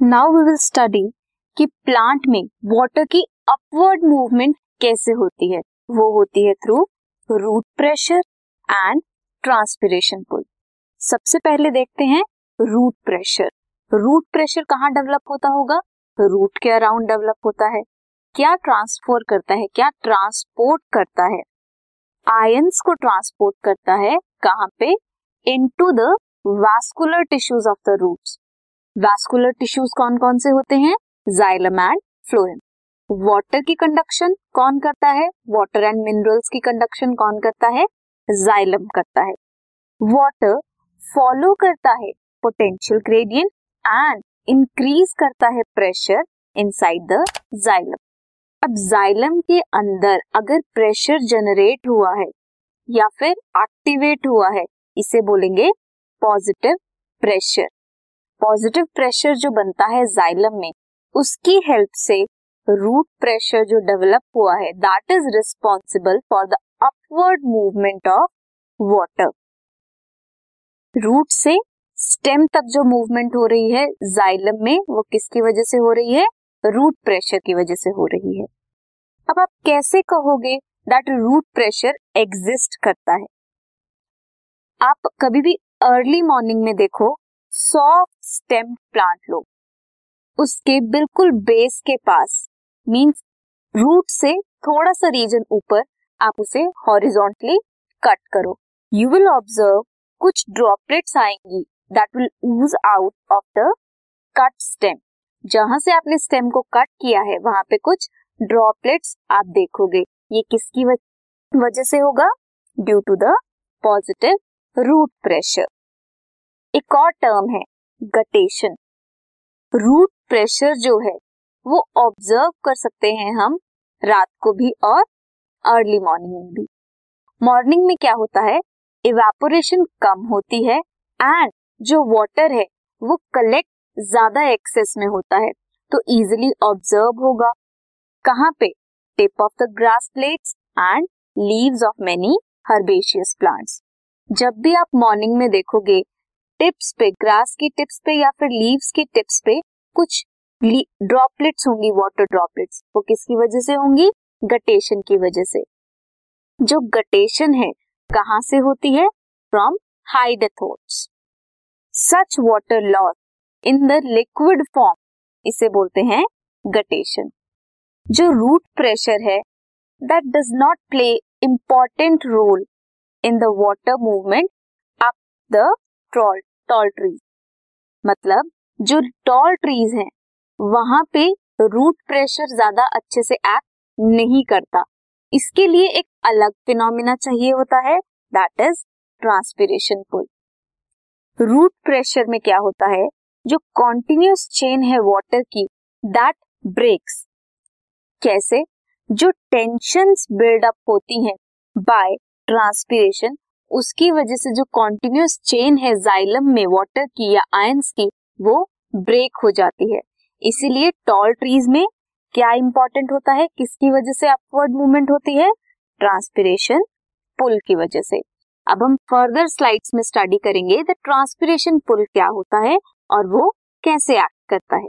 Now we will study कि plant में water की अपवर्ड मूवमेंट कैसे होती है। वो होती है through root pressure and transpiration pull सबसे पहले देखते हैं रूट प्रेशर रूट प्रेशर कहाँ डेवलप होता होगा? रूट के अराउंड डेवलप होता है। क्या ट्रांसफ़र करता है? क्या ट्रांसपोर्ट करता है? आयंस को ट्रांसपोर्ट करता है कहाँ पे? Into the vascular tissues of the roots vascular tissues कौन कौन से होते हैं? जाइलम एंड फ्लोएम वाटर की कंडक्शन कौन करता है? वाटर एंड मिनरल्स की कंडक्शन कौन करता है? जाइलम करता है. वाटर फॉलो करता है पोटेंशियल ग्रेडियंट एंड इंक्रीज करता है प्रेशर इनसाइड द जाइलम अब जाइलम के अंदर अगर प्रेशर जनरेट हुआ है या फिर एक्टिवेट हुआ है, इसे बोलेंगे पॉजिटिव प्रेशर पॉजिटिव प्रेशर जो बनता है जाइलम में, उसकी हेल्प से रूट प्रेशर जो डेवलप हुआ है that is responsible for the upward movement of water root से स्टेम तक जो मूवमेंट हो रही है जाइलम में, वो किसकी वजह से हो रही है? रूट प्रेशर की वजह से हो रही है। अब आप कैसे कहोगे दैट रूट प्रेशर एग्जिस्ट करता है? आप कभी भी अर्ली मॉर्निंग में देखो सॉफ्ट स्टेम प्लांट लो। उसके बिल्कुल बेस के पास मींस रूट से थोड़ा सा रीजन ऊपर, आप उसे हॉरिजॉन्टली कट करो। यू विल ऑब्ज़र्व कुछ ड्रॉपलेट्स आएँगी that will ooze out of the cut stem जहाँ से आपने स्टेम को कट किया है, वहाँ पे कुछ ड्रॉपलेट्स आप देखोगे। ये किसकी वजह से होगा? Due to the positive root pressure एक और टर्म है गटेशन। रूट प्रेशर जो है, वो ऑब्ज़र्व कर सकते हैं हम रात को भी और अर्ली मॉर्निंग में भी। मॉर्निंग में क्या होता है? इवेपोरेशन कम होती है एंड जो वाटर है, वो कलेक्ट ज़्यादा एक्सेस में होता है तो इजिली ऑब्ज़र्व होगा। कहाँ पे? Tip of the grass plates and leaves of many herbaceous plants जब भी आप मॉर्निंग में देखोगे टिप्स पे, ग्रास की टिप्स पे या फिर लीव्स की टिप्स पे कुछ ड्रॉपलेट्स होंगी, वाटर ड्रॉपलेट्स। वो किसकी वजह से होंगी? गटेशन की वजह से। जो गटेशन है, कहाँ से होती है? From hydathodes. Such water loss in the liquid form, इसे बोलते हैं गटेशन। जो रूट प्रेशर है that does not play important role in the water movement up the troll tall trees मतलब जो टॉल ट्रीज हैं, वहाँ पे रूट प्रेशर ज़्यादा अच्छे से एक्ट नहीं करता। इसके लिए एक अलग फिनोमिना चाहिए होता है that is transpiration pull root pressure में क्या होता है? जो कॉन्टिन्यूस चेन है वाटर की दैट ब्रेक्स कैसे? जो टेंशन बिल्डअप होती हैं बाय ट्रांसपिरेशन उसकी वजह से जो कॉन्टिन्यूस चेन है जाइलम में वाटर की या आयंस की, वो ब्रेक हो जाती है। इसीलिए टॉल ट्रीज में क्या इंपॉर्टेंट होता है? किसकी वजह से अपवर्ड मूवमेंट होती है? ट्रांसपिरेशन पुल की वजह से। अब हम फर्दर स्लाइड्स में स्टडी करेंगे द ट्रांसपिरेशन पुल क्या होता है और वो कैसे एक्ट करता है।